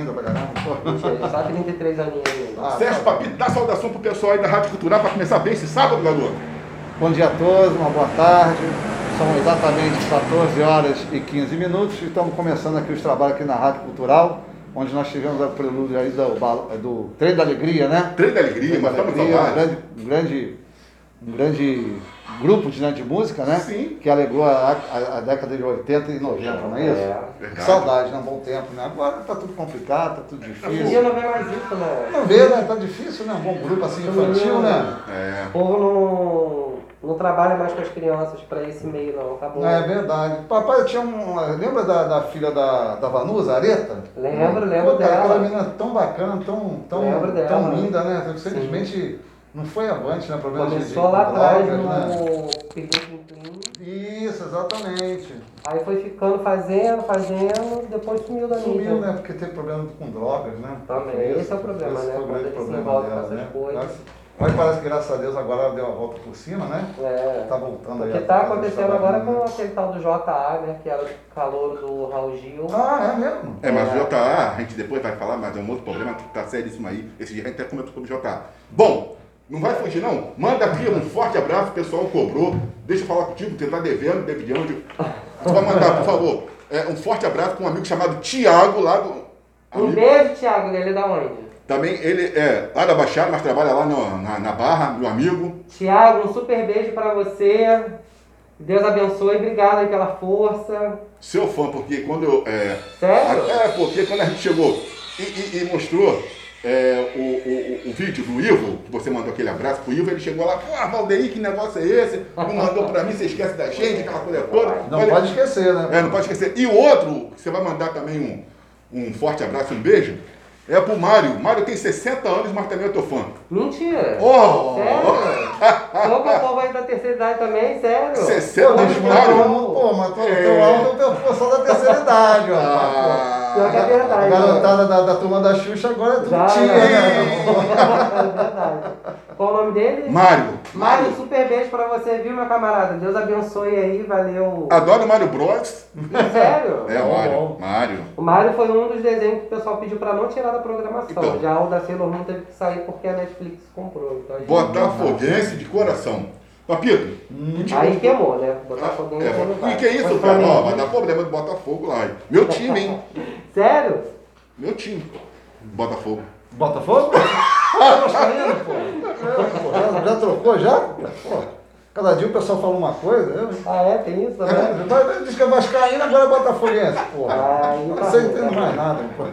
ainda pra caramba. pô. Só 33 aninhos ainda. Ah, Sérgio tá. Papito, dá saudação pro pessoal aí da Rádio Cultural para começar bem esse sábado, garoto. Bom dia a todos, uma boa tarde. São exatamente 14 horas e 15 minutos e estamos começando aqui os trabalhos aqui na Rádio Cultural, onde nós tivemos o prelúdio aí do, do Trem da Alegria, né? Trem da Alegria, Trem da matamos Alegria, um grande, um grande, um grande grupo de, né, de música, né? Sim. Que alegou a, a- a década de 80 e 90, não é isso? É. Verdade. Saudade, né? Um bom tempo, né? Agora tá tudo complicado, tá tudo Hoje em difícil. dia não vê mais isso, né? Não vê, né? Tá difícil, né? Um bom grupo assim infantil, né? É. O povo não, não trabalha mais com as crianças pra esse meio, não. Acabou. É verdade. Papai tinha um. Lembra da, da filha da, da Vanusa, Areta? Lembro, lembro Pô, cara, dela. Aquela menina tão bacana, tão, tão, Lembro dela. tão linda, né? Infelizmente não foi avante, né? Problema de- Começou de lá atrás né? no Plim. Isso, exatamente. Aí foi ficando fazendo, fazendo, depois sumiu da mídia. Sumiu, né? Porque teve problema com drogas, né? Também, Foi esse é o problema, esse né? foi o Quando grande ele se problema envolve com dela, essas né? coisas. Mas, parece que graças a Deus agora ela deu a volta por cima, né? É. Tá voltando aí. O que tá acontecendo a- agora com aquele tal do JA, né? Que era o calor do Raul Gil. Ah, é mesmo? É, mas o É. JA, a gente depois vai falar, mas é um outro problema que tá seríssimo aí. Esse dia a gente até comentou sobre o JA. Bom, não vai fugir não? Manda aqui um forte abraço, o pessoal cobrou. Deixa eu falar contigo, você tá devendo, deviando. Você vai mandar, por favor, é, um forte abraço para um amigo chamado Tiago, lá do. Um amigo- beijo, Thiago, dele é da onde? Também ele é lá da Baixada, mas trabalha lá no- na, na Barra, meu amigo. Tiago, um super beijo pra você. Deus abençoe, obrigado aí pela força. Seu fã, porque quando eu. É, Sério? É, porque quando a gente chegou e, e- e mostrou é, o, o, o vídeo do Ivo, que você mandou aquele abraço pro Ivo, ele chegou lá, pô, Valdeir, que negócio é esse? Não mandou pra mim, você esquece da gente, aquela coisa toda. Não Olha, pode esquecer, né? É, não pode esquecer. E o outro, que você vai mandar também um, um forte abraço, um beijo, é pro Mário. Mário tem 60 anos, mas também é teu fã. Mentira. Oh! Sério? Com o povo aí da terceira idade também, sério. 60 Pô, anos, Mário. pô, mas tu, É. álbum tem força da terceira idade, ó. Ah, Pior que é verdade. A garotada da, da turma da Xuxa agora é tudo Já, tia, já, né? É verdade. Qual o nome dele? Mário. Mário, super beijo pra você, viu, meu camarada? Deus abençoe aí, valeu. Adoro o Mário Bros. Sério? É, o Bom, Mário. O Mário foi um dos desenhos que o pessoal pediu pra não tirar da programação. Então. Já o da Sailor Moon teve que sair porque a Netflix comprou. Então a gente- Botafoguense de coração. Papito, contigo. Aí queimou, né? Botafoguense É, não vai. e que isso, Mas cara? Ó, vai dar problema do Botafogo lá. hein? Meu time, hein? Sério? Meu time. Botafogo. Botafogo? Ah, Vascaíno, pô. É, pô, Já, já trocou já? Pô, cada dia o pessoal fala uma coisa. Eu, Ah, é? Tem isso também? é, vai- diz que é Vascaíno, agora é Botafoguense, pô. Não tá sei, entendo tá mais nada, pô.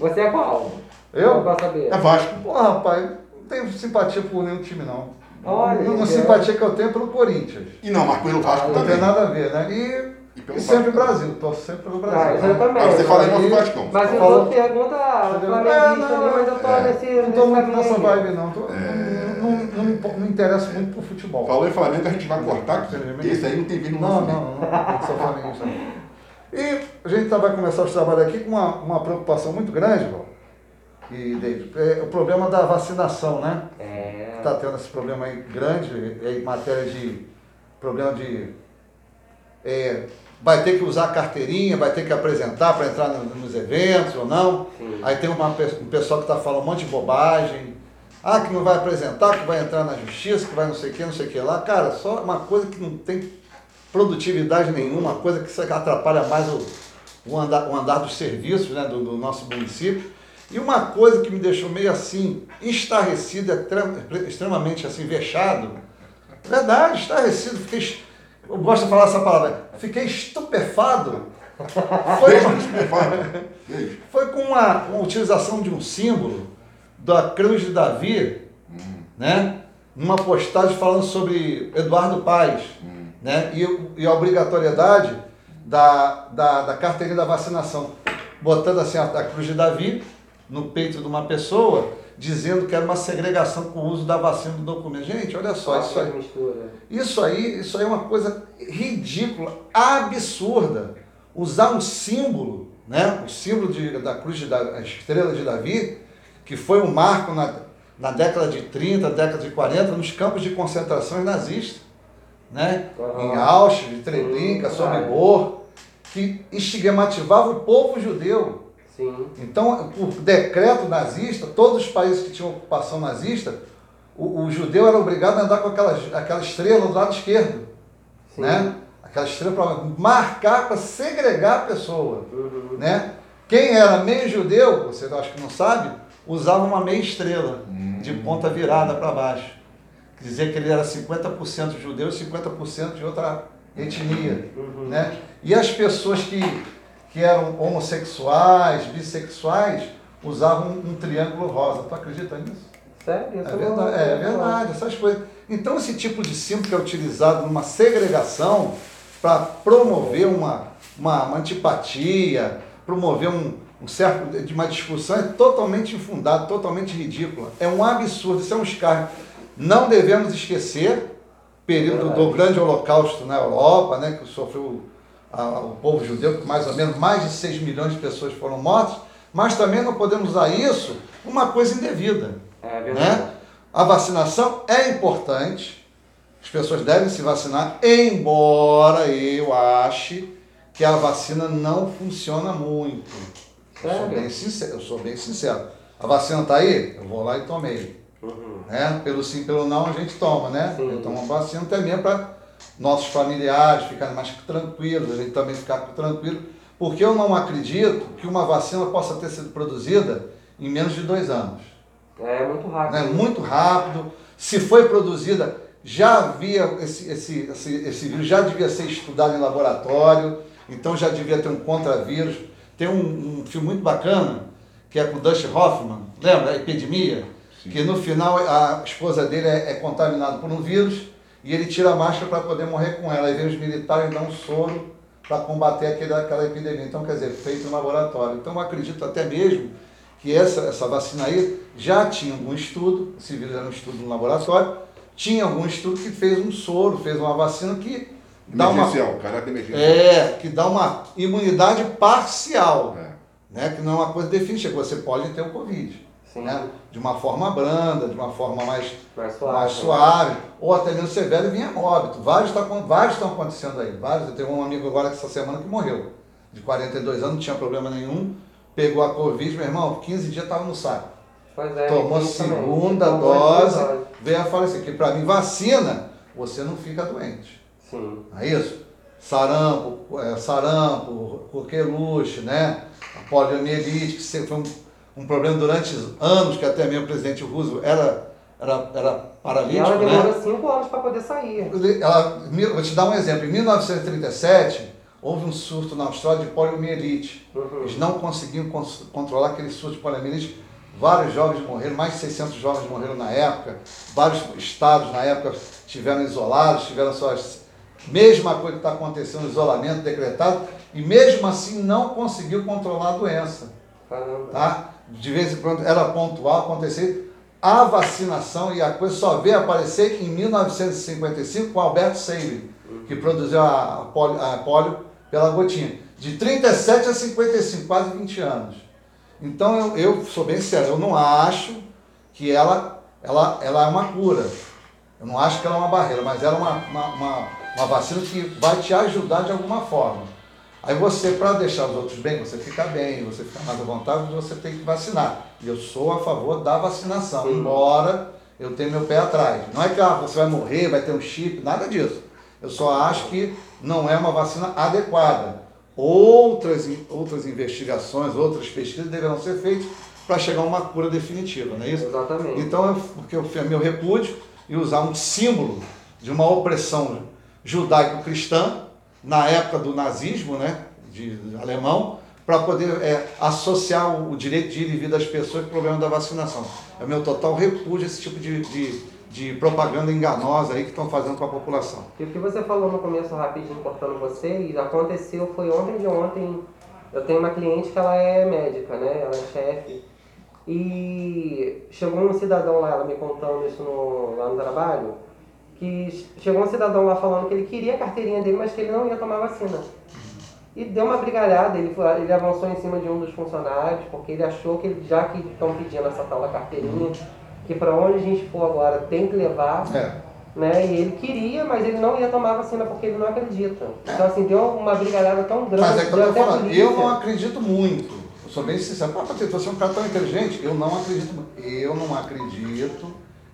Você é qual? Eu? Não posso saber. É Vasco. Pô, rapaz, não tenho simpatia por nenhum time, não. Olha, Uma simpatia que eu tenho é pelo Corinthians. E não, mas pelo Vasco Não também. tem nada a ver, né? E, E pelo e sempre Vasco. Brasil, torço sempre pelo Ah, Brasil. eu também. Aí você fala em nosso Vascão. Mas outros perguntam Entendeu? flamenguista É, não, mas eu tô é. nesse, Não tô muito nessa vibe, não. Tô- É. não, não, não, não interesso muito por futebol. Falou em Flamengo, a gente vai cortar. que Esse aí não tem vídeo no Não, nosso não, não, não sou flamenguista. não. E a gente tá- vai começar os trabalhos aqui com uma, uma preocupação muito grande, Val. E, David, é o problema da vacinação, né? É. Está tendo esse problema aí grande em matéria de problema de. é, vai ter que usar carteirinha, vai ter que apresentar para entrar no- nos eventos ou não. Sim. Aí tem uma, um pessoal que está falando um monte de bobagem. Ah, que não vai apresentar, que vai entrar na justiça, que vai não sei o que, não sei o que lá. Cara, só uma coisa que não tem produtividade nenhuma, uma coisa que atrapalha mais o, o, andar, o andar dos serviços né, do, do nosso município. E uma coisa que me deixou meio assim, estarrecido, extrem- extremamente assim, vexado. Verdade, estarrecido, fiquei. Eu gosto de falar essa palavra. Fiquei estupefado. Foi. Beijo. foi com uma, uma utilização de um símbolo da Cruz de Davi, né? Numa postagem falando sobre Eduardo Paes, né? E, e a obrigatoriedade da, da, da carteirinha da vacinação. Botando assim a, a Cruz de Davi no peito de uma pessoa, dizendo que era uma segregação com o uso da vacina do documento. Gente, olha só, isso aí. mistura. Isso aí, isso aí é uma coisa ridícula, absurda. Usar um símbolo, né? O símbolo de, da cruz de Davi, a estrela de Davi, que foi um marco na, na década de 30, década de 40, nos campos de concentrações nazistas, né? Aham. Em Auschwitz, Treblinka, Sim, Sobibor, que estigmatizava o povo judeu. Sim. Então, por decreto nazista, todos os países que tinham ocupação nazista, o, o judeu era obrigado a andar com aquela, aquela estrela do lado esquerdo. Sim. Né? Aquela estrela para marcar, para segregar a pessoa. Uhum. Né? Quem era meio judeu, você acho que não sabe, usava uma meia estrela de ponta virada para baixo. Quer dizer que ele era 50% judeu e 50% de outra etnia. Uhum. Né? E as pessoas que, que eram homossexuais, bissexuais, usavam um, um triângulo rosa. Tu acredita nisso? Sério? É Isso verdade, é verdade, essas coisas. Então esse tipo de símbolo que é utilizado numa segregação para promover uma, uma, uma antipatia, promover um, um certo de uma discussão é totalmente infundado, totalmente ridícula. É um absurdo, isso é um escárnio. Não devemos esquecer período do grande holocausto na Europa, né, que sofreu o povo judeu, que mais ou menos mais de 6 milhões de pessoas foram mortas, mas também não podemos usar isso uma coisa indevida É verdade. né? A vacinação é importante, as pessoas devem se vacinar, embora eu ache que a vacina não funciona muito. Eu sou bem sincero, eu sou bem sincero. A vacina está aí, eu vou lá e tomei. Uhum. Né? Pelo sim, pelo não, a gente toma, né? Sim. Eu tomo a vacina até mesmo para nossos familiares ficarem mais tranquilos, a gente também ficar tranquilo, porque eu não acredito que uma vacina possa ter sido produzida em menos de dois anos É muito rápido. né, muito rápido. Se foi produzida, já havia esse, esse, esse, esse vírus, já devia ser estudado em laboratório, então já devia ter um contravírus. Tem um, um filme muito bacana, que é com o Dustin Hoffman, lembra? A epidemia? Que no final a esposa dele é, é contaminada por um vírus e ele tira a máscara para poder morrer com ela. Aí vem os militares e dão um soro para combater aquele, aquela epidemia. Então, quer dizer, feito no laboratório. Então, eu acredito até mesmo que essa, essa vacina aí já tinha algum estudo, esse vírus era um estudo no laboratório, tinha algum estudo que fez um soro, fez uma vacina que dá uma, caráter emergencial. é, que dá uma imunidade parcial, É. né? que não é uma coisa definitiva, você pode ter o Covid. Né? de uma forma branda, de uma forma mais, Mais suave. mais suave, ou até mesmo severo e vinha óbito. Vários tá acon- vários estão acontecendo aí, vários. Eu tenho um amigo agora essa semana que morreu, de 42 anos, não tinha problema nenhum, pegou a Covid, meu irmão, 15 dias estava no saco. Pois é. Tomou a também. segunda Tomou dose, veio a falecer. Que para mim, vacina, você não fica doente. Sim. Não é isso? Sarampo, é, sarampo, coqueluche, né? A poliomielite, que foi um, um problema durante anos, que até mesmo o presidente Roosevelt era, era, era E paralítico, ela né? demorou cinco anos para poder sair. Ela, vou te dar um exemplo. Em 1937, houve um surto na Austrália de poliomielite. Uhum. Eles não conseguiam cons- controlar aquele surto de poliomielite. Vários jovens morreram, mais de 600 jovens morreram na época. Vários estados na época estiveram isolados, tiveram suas. Mesma coisa que está acontecendo, isolamento decretado, e mesmo assim não conseguiu controlar a doença Caramba. tá? De vez em quando era pontual acontecer. A vacinação e a coisa só veio aparecer em 1955 com Alberto Seile, que produziu a, a, polio, a polio pela gotinha. De 37 a 55, quase 20 anos. Então eu, eu sou bem sério, eu não acho que ela, ela, ela é uma cura. Eu não acho que ela é uma barreira, mas ela é uma, uma, uma, uma vacina que vai te ajudar de alguma forma. Aí você, para deixar os outros bem, você fica bem, você fica mais à vontade, você tem que vacinar. E eu sou a favor da vacinação, embora eu tenha meu pé atrás. Não é que ah, você vai morrer, vai ter um chip, nada disso. Eu só acho que não é uma vacina adequada. Outras, outras investigações, outras pesquisas deverão ser feitas para chegar a uma cura definitiva, não é isso? Exatamente. Então, porque eu fiz meu repúdio e usar um símbolo de uma opressão judaico-cristã, na época do nazismo, né, de alemão, para poder é, associar o, direito de ir e vir das pessoas com o problema da vacinação. É meu total repúdio esse tipo de, de, de propaganda enganosa aí que estão fazendo com a população. E o que você falou no começo rapidinho cortando você, e aconteceu foi ontem de ontem. Eu tenho uma cliente que ela é médica, né? Ela é chefe. E chegou um cidadão lá, ela me contando isso no, lá no trabalho, que chegou um cidadão lá falando que ele queria a carteirinha dele, mas que ele não ia tomar vacina. E deu uma brigalhada, ele, foi, ele avançou em cima de um dos funcionários, porque ele achou que ele, já que estão pedindo essa tal da carteirinha, que para onde a gente for agora tem que levar, É. né? E ele queria, mas ele não ia tomar vacina porque ele não acredita. Então, assim, deu uma brigalhada tão grande. Mas é que eu tô falando, eu não acredito muito. sou bem sincero. Pô, Patrícia, você é um cara tão inteligente. Eu não acredito. Eu não acredito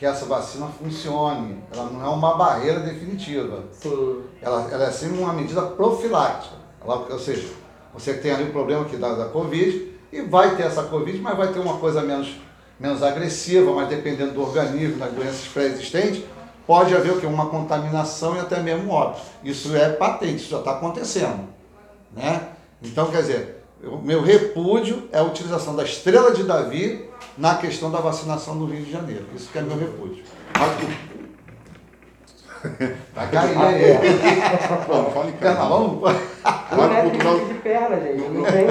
que essa vacina funcione. Ela não é uma barreira definitiva. Sim. Ela, ela é sim uma medida profilática. Ela, ou seja, você tem ali o problema que dá da Covid e vai ter essa Covid, mas vai ter uma coisa menos, menos agressiva, mas dependendo do organismo, das doenças pré-existentes, pode haver o quê? Uma contaminação e até mesmo óbito. Isso é patente, isso já está acontecendo. Né? Então, quer dizer, o meu repúdio é a utilização da estrela de Davi na questão da vacinação no Rio de Janeiro. Isso que é meu repúdio. Vai cair aí. Pô, não fala em cara. Marco metro e Cultural- vinte de perna, gente. Não tem.